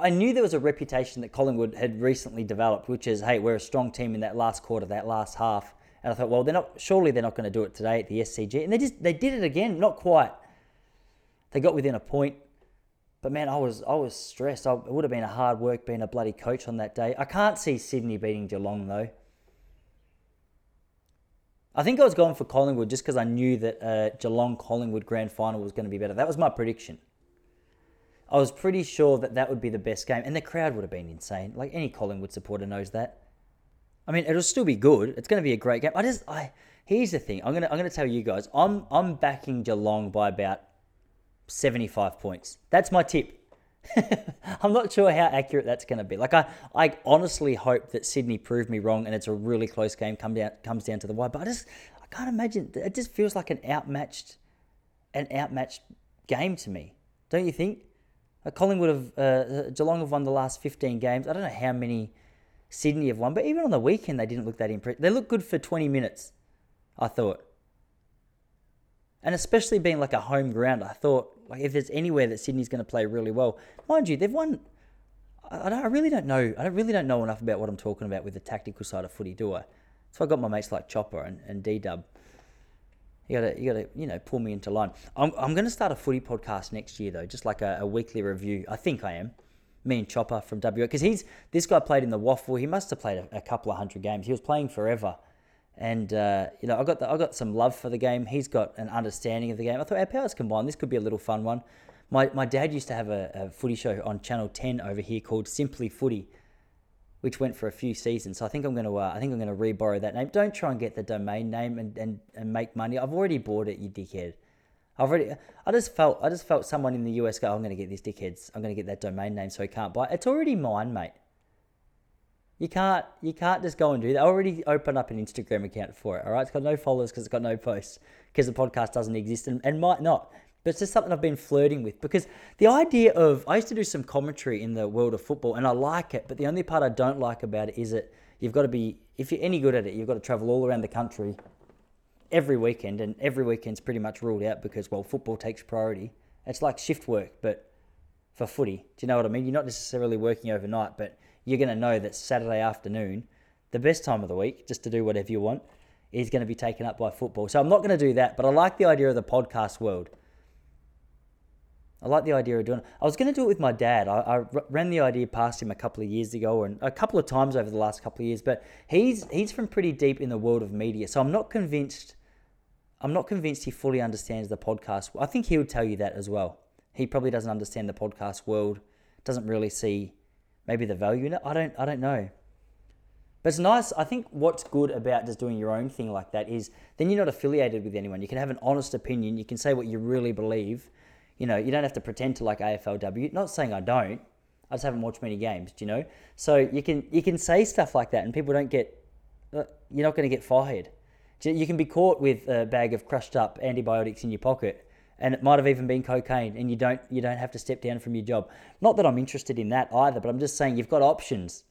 I knew there was a reputation that Collingwood had recently developed, which is, hey, we're a strong team in that last quarter, that last half. And I thought, well, they're not. Surely they're not going to do it today at the SCG. And they just they did it again. Not quite. They got within a point. But man, I was I was stressed. I, it would have been a hard work being a bloody coach on that day. I can't see Sydney beating Geelong though. I think I was going for Collingwood just because I knew that uh, Geelong Collingwood grand final was going to be better. That was my prediction. I was pretty sure that that would be the best game, and the crowd would have been insane. Like any Collingwood supporter knows that. I mean, it'll still be good. It's going to be a great game. I just, I here's the thing. I'm gonna, I'm gonna tell you guys. I'm, I'm backing Geelong by about 75 points. That's my tip. I'm not sure how accurate that's going to be. Like I, I honestly hope that Sydney proved me wrong and it's a really close game. Come down, comes down to the wire. But I just, I can't imagine. It just feels like an outmatched, an outmatched game to me. Don't you think? Like Collingwood have, uh, Geelong have won the last 15 games. I don't know how many Sydney have won, but even on the weekend they didn't look that impressive. They looked good for 20 minutes, I thought. And especially being like a home ground, I thought like if there's anywhere that Sydney's going to play really well, mind you, they've won. I, I really don't know. I really don't know enough about what I'm talking about with the tactical side of footy, do I? So I got my mates like Chopper and, and D Dub. You gotta, you gotta, you know, pull me into line. I'm, I'm going to start a footy podcast next year though, just like a, a weekly review. I think I am. Me and Chopper from WA, because he's this guy played in the WAFL. He must have played a, a couple of hundred games. He was playing forever and uh, you know, I got the, I got some love for the game. He's got an understanding of the game. I thought our powers combined. This could be a little fun one. My my dad used to have a, a footy show on Channel Ten over here called Simply Footy, which went for a few seasons. So I think I'm going to uh, I think I'm going to re-borrow that name. Don't try and get the domain name and, and, and make money. I've already bought it, you dickhead. I've already I just felt I just felt someone in the US go, I'm going to get these dickheads. I'm going to get that domain name so he can't buy. It. It's already mine, mate. You can't you can't just go and do that. I already opened up an Instagram account for it. All right, it's got no followers because it's got no posts because the podcast doesn't exist and, and might not. But it's just something I've been flirting with because the idea of I used to do some commentary in the world of football and I like it, but the only part I don't like about it is that you've got to be if you're any good at it, you've got to travel all around the country every weekend, and every weekend's pretty much ruled out because well, football takes priority. It's like shift work, but for footy. Do you know what I mean? You're not necessarily working overnight, but you're going to know that Saturday afternoon, the best time of the week, just to do whatever you want, is going to be taken up by football. So I'm not going to do that, but I like the idea of the podcast world. I like the idea of doing it. I was going to do it with my dad. I, I ran the idea past him a couple of years ago and a couple of times over the last couple of years, but he's he's from pretty deep in the world of media. So I'm not convinced I'm not convinced he fully understands the podcast. I think he would tell you that as well. He probably doesn't understand the podcast world, doesn't really see maybe the value in it. I don't I don't know. But it's nice. I think what's good about just doing your own thing like that is then you're not affiliated with anyone. You can have an honest opinion. You can say what you really believe. You know, you don't have to pretend to like AFLW. Not saying I don't. I just haven't watched many games. Do you know? So you can you can say stuff like that, and people don't get. Uh, you're not going to get fired. You can be caught with a bag of crushed up antibiotics in your pocket and it might have even been cocaine and you don't you don't have to step down from your job. Not that i'm interested in that either but i'm just saying you've got options.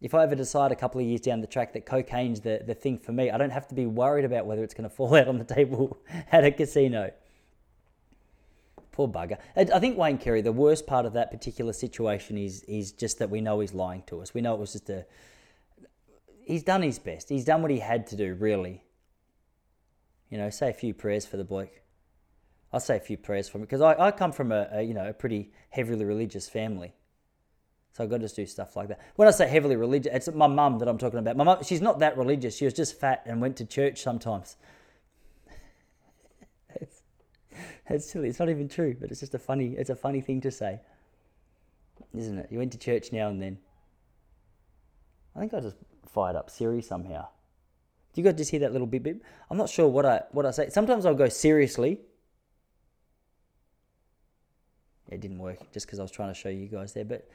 If i ever decide a couple of years down the track that cocaine's the, the thing for me i don't have to be worried about whether it's going to fall out on the table at a casino. Poor bugger. I think wayne carey the worst part of that particular situation is is just that we know he's lying to us. We know it was just a he's done his best. He's done what he had to do really. You know say a few prayers for the bloke I'll say a few prayers for me because I, I come from a, a, you know a pretty heavily religious family, so I've got to just do stuff like that. When I say heavily religious, it's my mum that I'm talking about. My mum, she's not that religious. She was just fat and went to church sometimes. it's, it's silly. It's not even true, but it's just a funny. It's a funny thing to say, isn't it? You went to church now and then. I think I just fired up Siri somehow. Do you guys just hear that little beep beep? I'm not sure what I what I say. Sometimes I'll go seriously it didn't work just because I was trying to show you guys there. But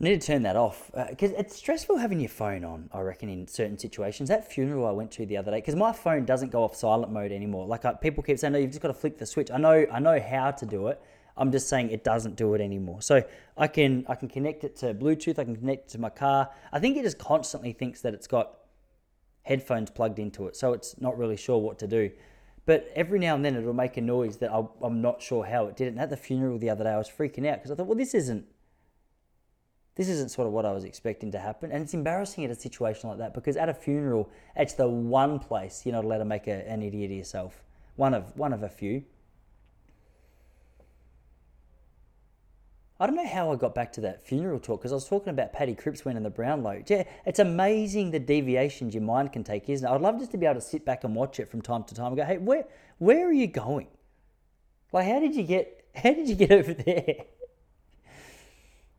I need to turn that off because uh, it's stressful having your phone on. I reckon in certain situations. That funeral I went to the other day because my phone doesn't go off silent mode anymore. Like I, people keep saying, "No, you've just got to flick the switch." I know, I know how to do it. I'm just saying it doesn't do it anymore. So I can I can connect it to Bluetooth. I can connect it to my car. I think it just constantly thinks that it's got headphones plugged into it, so it's not really sure what to do. But every now and then it'll make a noise that i am not sure how it did it. And at the funeral the other day, I was freaking out because I thought, well, this isn't, this isn't sort of what I was expecting to happen. And it's embarrassing at a situation like that because at a funeral, it's the one place you're not allowed to make a, an idiot of yourself. One of one of a few. I don't know how I got back to that funeral talk because I was talking about Paddy Cripps winning the Brownlow. Yeah, it's amazing the deviations your mind can take, isn't it? I'd love just to be able to sit back and watch it from time to time and go, hey, where where are you going? Like, how did you get how did you get over there?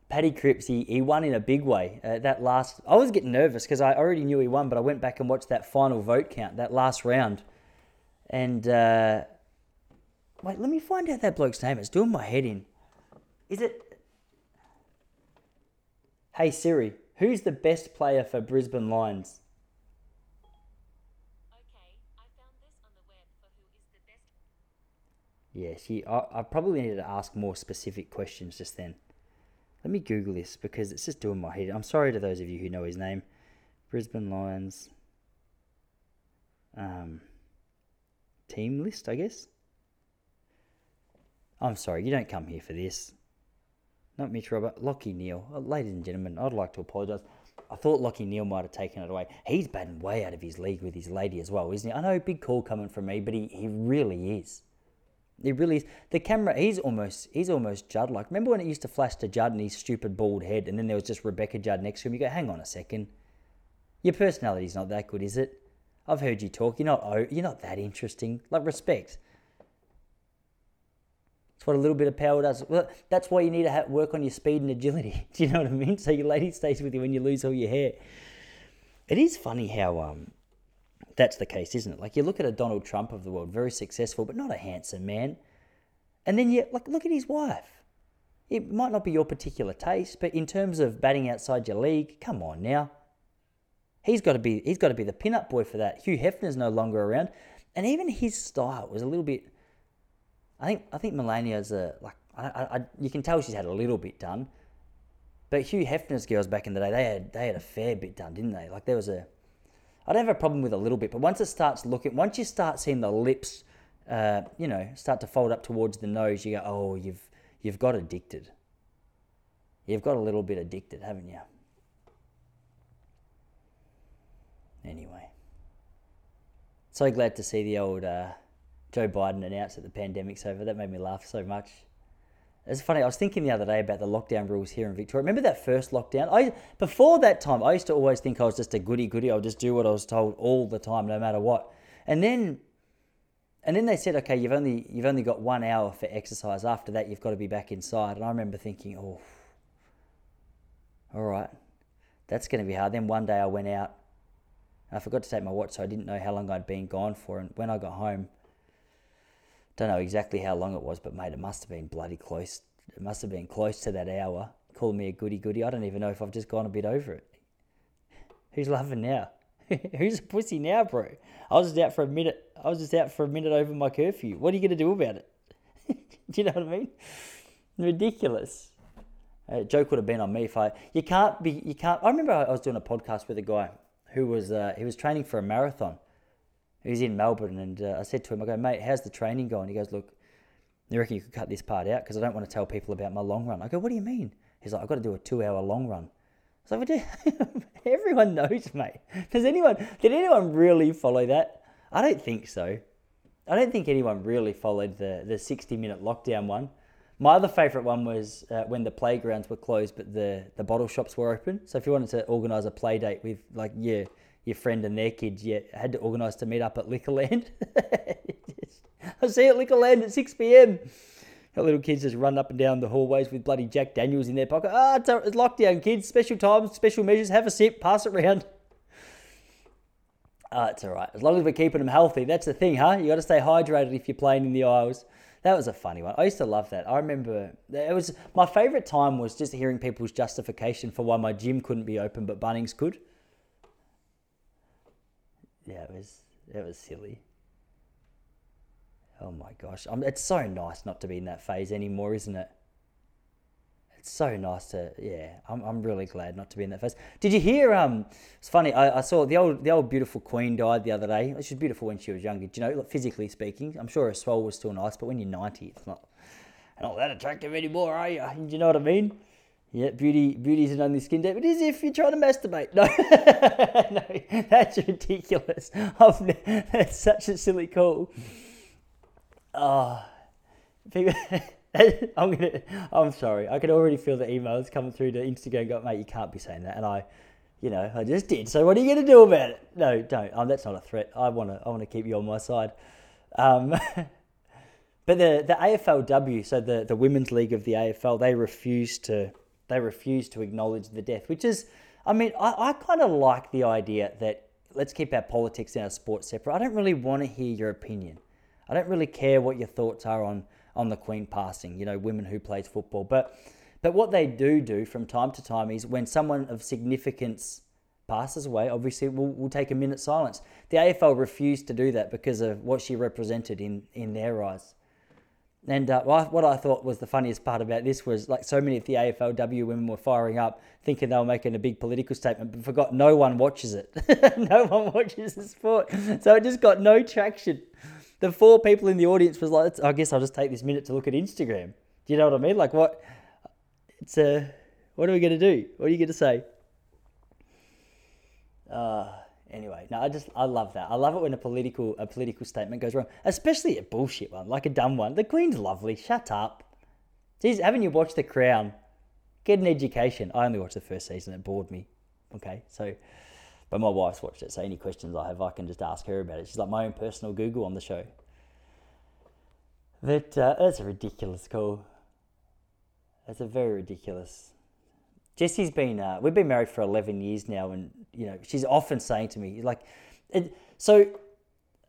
Paddy Cripps, he, he won in a big way. Uh, that last, I was getting nervous because I already knew he won, but I went back and watched that final vote count, that last round, and uh, wait, let me find out that bloke's name. It's doing my head in. Is it? Hey Siri, who's the best player for Brisbane Lions? Best. Yeah, she. I, I probably needed to ask more specific questions just then. Let me Google this because it's just doing my head. I'm sorry to those of you who know his name. Brisbane Lions. Um, team list, I guess. I'm sorry, you don't come here for this. Not Mitch Robert, Lachie Neale. Uh, ladies and gentlemen, I'd like to apologise. I thought Lachie Neale might have taken it away. He's batting way out of his league with his lady as well, isn't he? I know, big call coming from me, but he, he really is. He really is. The camera, he's almost he's almost Judd like. Remember when it used to flash to Judd and his stupid bald head, and then there was just Rebecca Judd next to him? You go, hang on a second. Your personality's not that good, is it? I've heard you talk. You're not oh, you're not that interesting. Like respect. That's what a little bit of power does. Well, that's why you need to work on your speed and agility. Do you know what I mean? So your lady stays with you when you lose all your hair. It is funny how um, that's the case, isn't it? Like you look at a Donald Trump of the world, very successful, but not a handsome man. And then you like look at his wife. It might not be your particular taste, but in terms of batting outside your league, come on now. He's got to be he's got to be the pin-up boy for that. Hugh Hefner's no longer around, and even his style was a little bit. I think I think Melania's a like I, I, you can tell she's had a little bit done, but Hugh Hefner's girls back in the day they had they had a fair bit done, didn't they? Like there was a I don't have a problem with a little bit, but once it starts looking, once you start seeing the lips, uh, you know, start to fold up towards the nose, you go, oh, you've you've got addicted. You've got a little bit addicted, haven't you? Anyway, so glad to see the old uh, Joe Biden announced that the pandemic's over. That made me laugh so much. It's funny. I was thinking the other day about the lockdown rules here in Victoria. Remember that first lockdown? I before that time, I used to always think I was just a goody goody. I would just do what I was told all the time, no matter what. And then, and then they said, okay, you've only you've only got one hour for exercise. After that, you've got to be back inside. And I remember thinking, oh, all right, that's going to be hard. Then one day I went out, I forgot to take my watch, so I didn't know how long I'd been gone for. And when I got home, don't know exactly how long it was, but mate, it must have been bloody close. It must have been close to that hour. Calling me a goody goody. I don't even know if I've just gone a bit over it. Who's laughing now? Who's a pussy now, bro? I was just out for a minute. I was just out for a minute over my curfew. What are you going to do about it? do you know what I mean? Ridiculous. Uh, joke would have been on me if I. You can't be. You can't. I remember I was doing a podcast with a guy who was uh, he was training for a marathon. He was in Melbourne, and uh, I said to him, "I go, mate, how's the training going?" He goes, "Look, you reckon you could cut this part out because I don't want to tell people about my long run." I go, "What do you mean?" He's like, "I've got to do a two-hour long run." Was like, "Everyone knows, mate. Does anyone? Did anyone really follow that? I don't think so. I don't think anyone really followed the the sixty-minute lockdown one." My other favourite one was uh, when the playgrounds were closed, but the, the bottle shops were open. So if you wanted to organise a play date with like your your friend and their kids, you had to organise to meet up at Liquorland. I see at Liquorland at six pm. Our little kids just run up and down the hallways with bloody Jack Daniels in their pocket. Ah, it's, it's lockdown, kids. Special times, special measures. Have a sip, pass it round. Ah, it's all right. As long as we're keeping them healthy. That's the thing, huh? You got to stay hydrated if you're playing in the aisles. That was a funny one. I used to love that. I remember it was my favourite time was just hearing people's justification for why my gym couldn't be open but Bunnings could. Yeah, it was it was silly. Oh my gosh, um, it's so nice not to be in that phase anymore, isn't it? It's so nice to yeah. I'm, I'm really glad not to be in that phase. Did you hear? Um, it's funny. I, I saw the old the old beautiful Queen died the other day. She was beautiful when she was younger. Do you know, like, physically speaking, I'm sure her swole was still nice, but when you're 90, it's not not that attractive anymore, are you? Do you know what I mean? Yeah, beauty beauty is an only skin deep. It is if you're trying to masturbate. No, no, that's ridiculous. I've, that's such a silly call. Oh, I'm gonna. I'm sorry. I can already feel the emails coming through to Instagram. Go, mate, you can't be saying that. And I, you know, I just did. So what are you gonna do about it? No, don't. Um, that's not a threat. I wanna. I wanna keep you on my side. Um, but the the AFLW, so the the women's league of the AFL, they refuse to. They refuse to acknowledge the death, which is. I mean, I, I kind of like the idea that let's keep our politics and our sport separate. I don't really want to hear your opinion. I don't really care what your thoughts are on on the Queen passing, you know, women who plays football. But but what they do do from time to time is when someone of significance passes away, obviously we'll, we'll take a minute silence. The AFL refused to do that because of what she represented in, in their eyes. And uh, what I thought was the funniest part about this was like so many of the AFLW women were firing up, thinking they were making a big political statement, but forgot no one watches it. no one watches the sport, so it just got no traction the four people in the audience was like, I guess I'll just take this minute to look at Instagram. Do you know what I mean? Like, what? It's a. Uh, what are we going to do? What are you going to say? Uh, anyway, no, I just I love that. I love it when a political a political statement goes wrong, especially a bullshit one, like a dumb one. The Queen's lovely. Shut up. Jeez, haven't you watched The Crown? Get an education. I only watched the first season. It bored me. Okay, so but my wife's watched it, so any questions I have, I can just ask her about it. She's like my own personal Google on the show. That uh, that's a ridiculous call. That's a very ridiculous. Jesse's been uh, we've been married for eleven years now, and you know she's often saying to me like, it, so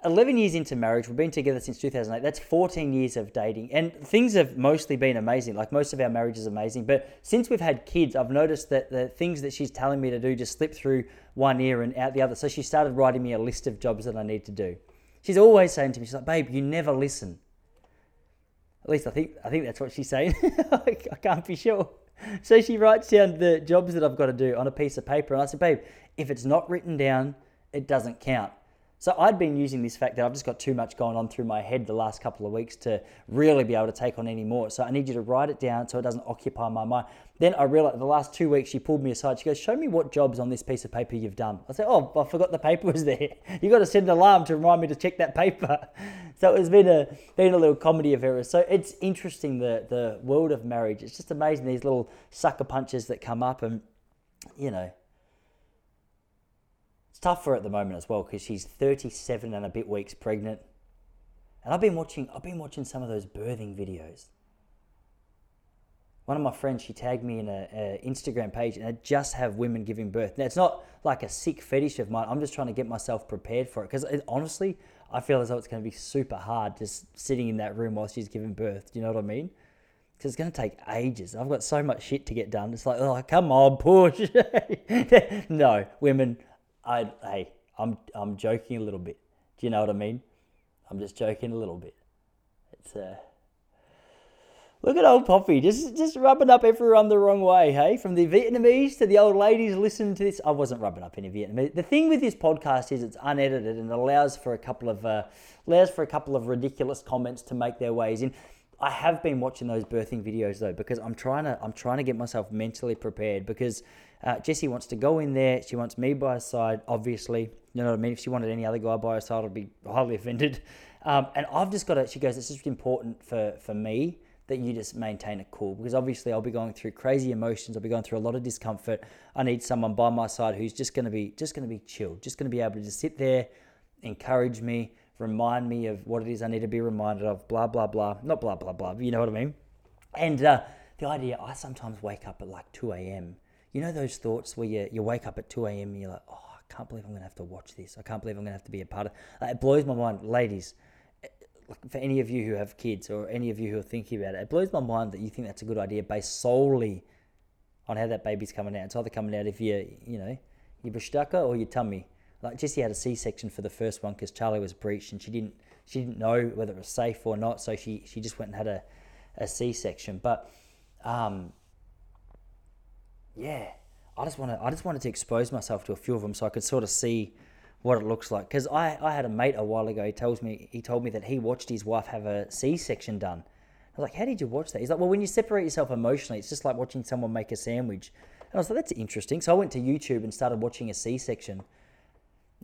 11 years into marriage, we've been together since 2008. That's 14 years of dating. And things have mostly been amazing. Like most of our marriage is amazing. But since we've had kids, I've noticed that the things that she's telling me to do just slip through one ear and out the other. So she started writing me a list of jobs that I need to do. She's always saying to me, she's like, babe, you never listen. At least I think I think that's what she's saying. I can't be sure. So she writes down the jobs that I've got to do on a piece of paper. And I said, babe, if it's not written down, it doesn't count. So I'd been using this fact that I've just got too much going on through my head the last couple of weeks to really be able to take on any more. So I need you to write it down so it doesn't occupy my mind. Then I realized the last two weeks she pulled me aside. She goes, "Show me what jobs on this piece of paper you've done." I said, "Oh, I forgot the paper was there. You got to set an alarm to remind me to check that paper." So it's been a been a little comedy of errors. So it's interesting the the world of marriage. It's just amazing these little sucker punches that come up and you know tough for her at the moment as well because she's 37 and a bit weeks pregnant. And I've been watching I've been watching some of those birthing videos. One of my friends, she tagged me in a, a Instagram page, and it just have women giving birth. Now it's not like a sick fetish of mine. I'm just trying to get myself prepared for it because honestly, I feel as though it's going to be super hard just sitting in that room while she's giving birth. Do you know what I mean? Because it's going to take ages. I've got so much shit to get done. It's like, oh, come on, push. no, women, I hey, I'm I'm joking a little bit. Do you know what I mean? I'm just joking a little bit. It's uh Look at old Poppy, just just rubbing up everyone the wrong way, hey? From the Vietnamese to the old ladies listening to this. I wasn't rubbing up any Vietnamese. The thing with this podcast is it's unedited and allows for a couple of uh, allows for a couple of ridiculous comments to make their ways in. I have been watching those birthing videos though because I'm trying to I'm trying to get myself mentally prepared because uh, Jesse wants to go in there. She wants me by her side, obviously. You know what I mean? If she wanted any other guy by her side, I'd be highly offended. Um, and I've just got to, she goes, it's just important for, for me that you just maintain a cool because obviously I'll be going through crazy emotions. I'll be going through a lot of discomfort. I need someone by my side who's just going to be, just going to be chilled, just going to be able to just sit there, encourage me, remind me of what it is I need to be reminded of, blah, blah, blah. Not blah, blah, blah, you know what I mean? And uh, the idea, I sometimes wake up at like 2 a.m you know those thoughts where you, you wake up at 2 a.m. and you're like, oh, I can't believe I'm going to have to watch this. I can't believe I'm going to have to be a part of it. It blows my mind. Ladies, eh, for any of you who have kids or any of you who are thinking about it, it blows my mind that you think that's a good idea based solely on how that baby's coming out. It's either coming out if you, you know, your bashtuka or your tummy. Like Jesse had a C-section for the first one because Charlie was breached and she didn't she didn't know whether it was safe or not, so she she just went and had a, a C-section. But um, yeah, I just want to I just wanted to expose myself to a few of them so I could sort of see what it looks like. Because I, I had a mate a while ago. He tells me he told me that he watched his wife have a C section done. I was like, how did you watch that? He's like, well, when you separate yourself emotionally, it's just like watching someone make a sandwich. And I was like, that's interesting. So I went to YouTube and started watching a C section.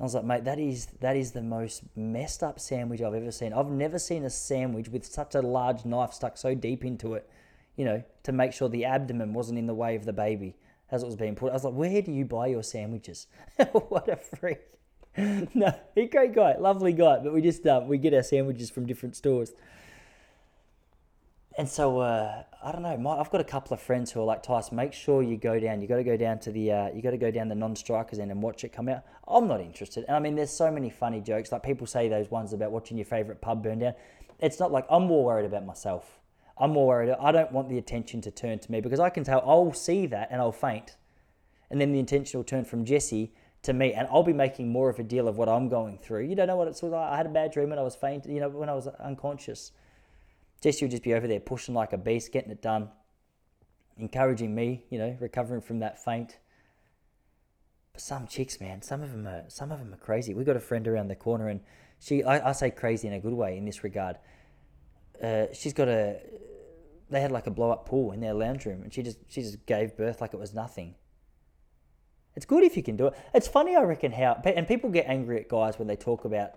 I was like, mate, that is that is the most messed up sandwich I've ever seen. I've never seen a sandwich with such a large knife stuck so deep into it, you know, to make sure the abdomen wasn't in the way of the baby as it was being put. I was like, where do you buy your sandwiches? what a freak. no, he great guy, lovely guy, but we just um, we get our sandwiches from different stores. And so uh, I don't know. My, I've got a couple of friends who are like, Tyson, make sure you go down. You got to go down to the uh, you got to go down the non-strikers end and watch it come out. I'm not interested. And I mean, there's so many funny jokes. Like people say those ones about watching your favorite pub burn down. It's not like I'm more worried about myself. I'm more worried. I don't want the attention to turn to me because I can tell I'll see that and I'll faint, and then the attention will turn from Jesse to me, and I'll be making more of a deal of what I'm going through. You don't know what it's like. I had a bad dream when I was faint. You know, when I was unconscious. Jesse would just be over there pushing like a beast, getting it done, encouraging me, you know, recovering from that faint. But some chicks, man, some of them are some of them are crazy. We got a friend around the corner, and she, I, I say crazy in a good way in this regard. Uh, she's got a, they had like a blow up pool in their lounge room, and she just she just gave birth like it was nothing. It's good if you can do it. It's funny, I reckon, how and people get angry at guys when they talk about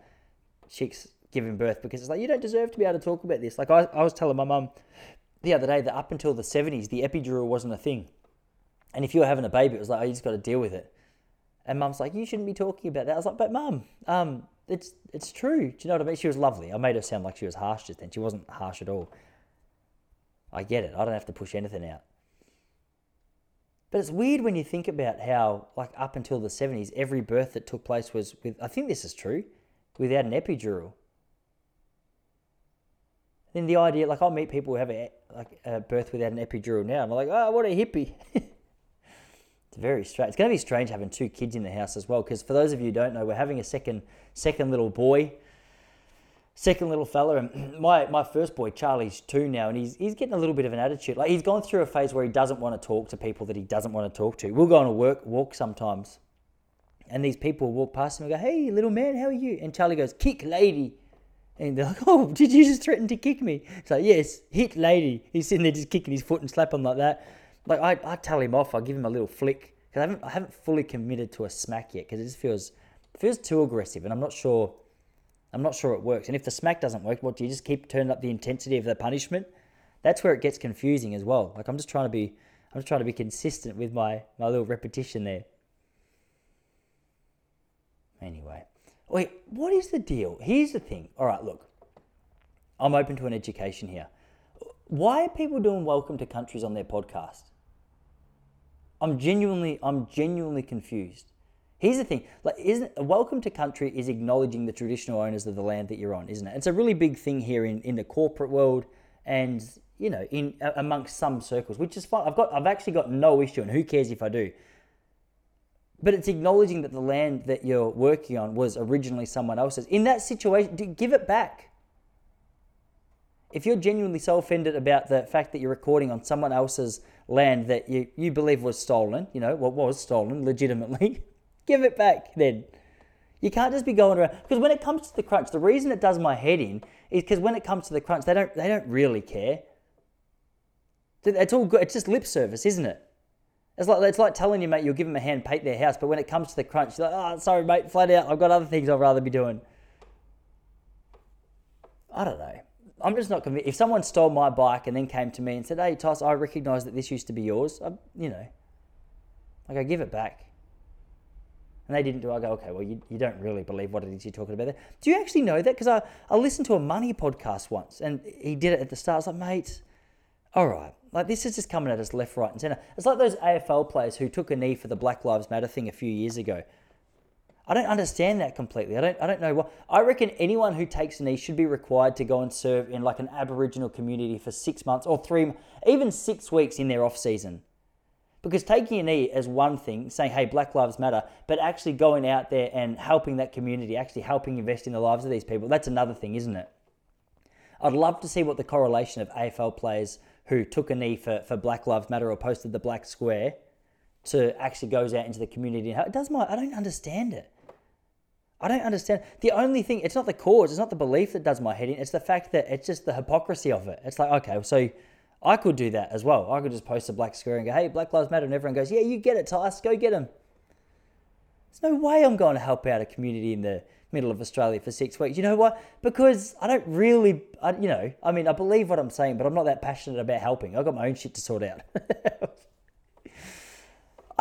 chicks giving birth because it's like you don't deserve to be able to talk about this. Like I, I was telling my mum the other day that up until the seventies, the epidural wasn't a thing, and if you were having a baby, it was like oh, you just got to deal with it. And mum's like, you shouldn't be talking about that. I was like, but mum, um, it's it's true. Do you know what I mean? She was lovely. I made her sound like she was harsh just then. She wasn't harsh at all. I get it. I don't have to push anything out. But it's weird when you think about how, like, up until the 70s, every birth that took place was with, I think this is true, without an epidural. Then the idea, like, I'll meet people who have a, like a birth without an epidural now, and I'm like, oh, what a hippie. it's very strange. It's going to be strange having two kids in the house as well, because for those of you who don't know, we're having a second second little boy, second little fella, and my my first boy Charlie's two now, and he's he's getting a little bit of an attitude. Like he's gone through a phase where he doesn't want to talk to people that he doesn't want to talk to. We'll go on a work walk sometimes, and these people walk past him and go, "Hey, little man, how are you?" And Charlie goes, "Kick, lady." And they're like, "Oh, did you just threaten to kick me?" It's like, "Yes, hit, lady." He's sitting there just kicking his foot and slapping like that. Like I, I tell him off. I give him a little flick because I haven't I haven't fully committed to a smack yet because it just feels feels too aggressive, and I'm not sure. I'm not sure it works. And if the smack doesn't work, what do you just keep turning up the intensity of the punishment? That's where it gets confusing as well. Like I'm just trying to be, I'm just trying to be consistent with my my little repetition there. Anyway, wait, what is the deal? Here's the thing. All right, look, I'm open to an education here. Why are people doing welcome to countries on their podcast? I'm genuinely, I'm genuinely confused. Here's the thing: like, isn't a welcome to country is acknowledging the traditional owners of the land that you're on, isn't it? It's a really big thing here in, in the corporate world, and you know, in amongst some circles, which is fine. I've got, I've actually got no issue, and who cares if I do? But it's acknowledging that the land that you're working on was originally someone else's. In that situation, give it back. If you're genuinely so offended about the fact that you're recording on someone else's land that you, you believe was stolen, you know, what was stolen legitimately, give it back then. You can't just be going around because when it comes to the crunch, the reason it does my head in is because when it comes to the crunch, they don't they don't really care. It's all good. It's just lip service, isn't it? It's like it's like telling you, mate, you'll give them a hand, paint their house, but when it comes to the crunch, you're like, oh, sorry, mate, flat out, I've got other things I'd rather be doing. I don't know. I'm just not convinced. If someone stole my bike and then came to me and said, "Hey, Toss, I recognise that this used to be yours," I, you know, like I give it back. And they didn't do. I go, okay, well, you, you don't really believe what it is you're talking about there. Do you actually know that? Because I, I listened to a money podcast once, and he did it at the start. I was like, mate, all right, like this is just coming at us left, right, and centre. It's like those AFL players who took a knee for the Black Lives Matter thing a few years ago. I don't understand that completely. I don't. I don't know what. I reckon anyone who takes a knee should be required to go and serve in like an Aboriginal community for six months or three, even six weeks in their off season. Because taking a knee is one thing, saying, hey, Black Lives Matter, but actually going out there and helping that community, actually helping invest in the lives of these people, that's another thing, isn't it? I'd love to see what the correlation of AFL players who took a knee for, for Black Lives Matter or posted the black square to actually goes out into the community. It does my, I don't understand it. I don't understand. The only thing, it's not the cause, it's not the belief that does my head in, it's the fact that it's just the hypocrisy of it. It's like, okay, so I could do that as well. I could just post a black square and go, hey, Black Lives Matter. And everyone goes, yeah, you get it, Tice, go get him. There's no way I'm going to help out a community in the middle of Australia for six weeks. You know what? Because I don't really, I, you know, I mean, I believe what I'm saying, but I'm not that passionate about helping. I've got my own shit to sort out.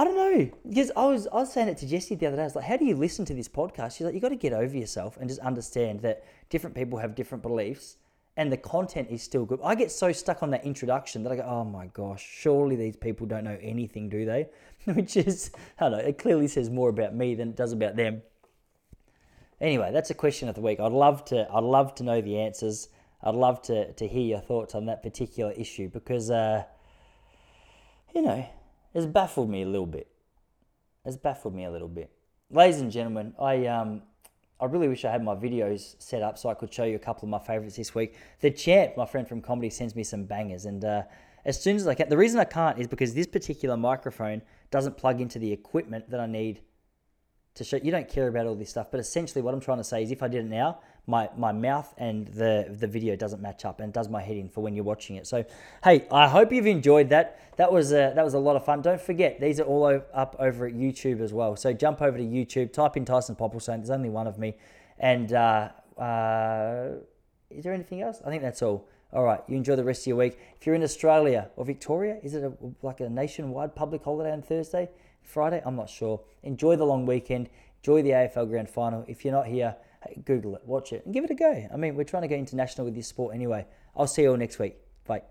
I don't know because I was I was saying it to Jesse the other day. I was like, "How do you listen to this podcast?" She's like, "You got to get over yourself and just understand that different people have different beliefs, and the content is still good." I get so stuck on that introduction that I go, "Oh my gosh, surely these people don't know anything, do they?" Which is, I don't know, it clearly says more about me than it does about them. Anyway, that's a question of the week. I'd love to. I'd love to know the answers. I'd love to to hear your thoughts on that particular issue because, uh, you know, it's baffled me a little bit. It's baffled me a little bit. Ladies and gentlemen, I um I really wish I had my videos set up so I could show you a couple of my favorites this week. The champ, my friend from comedy, sends me some bangers, and uh, as soon as I can, the reason I can't is because this particular microphone doesn't plug into the equipment that I need to show. You don't care about all this stuff, but essentially what I'm trying to say is if I did it now, my, my mouth and the the video doesn't match up and does my head in for when you're watching it. So hey, I hope you've enjoyed that. That was a, that was a lot of fun. Don't forget these are all up over at YouTube as well. So jump over to YouTube, type in Tyson Popplestone. There's only one of me, and uh, uh, is there anything else? I think that's all. All right, you enjoy the rest of your week. If you're in Australia or Victoria, is it a, like a nationwide public holiday on Thursday, Friday? I'm not sure. Enjoy the long weekend. Enjoy the AFL Grand Final. If you're not here, hey, Google it, watch it, and give it a go. I mean, we're trying to get international with this sport anyway. I'll see you all next week. Bye.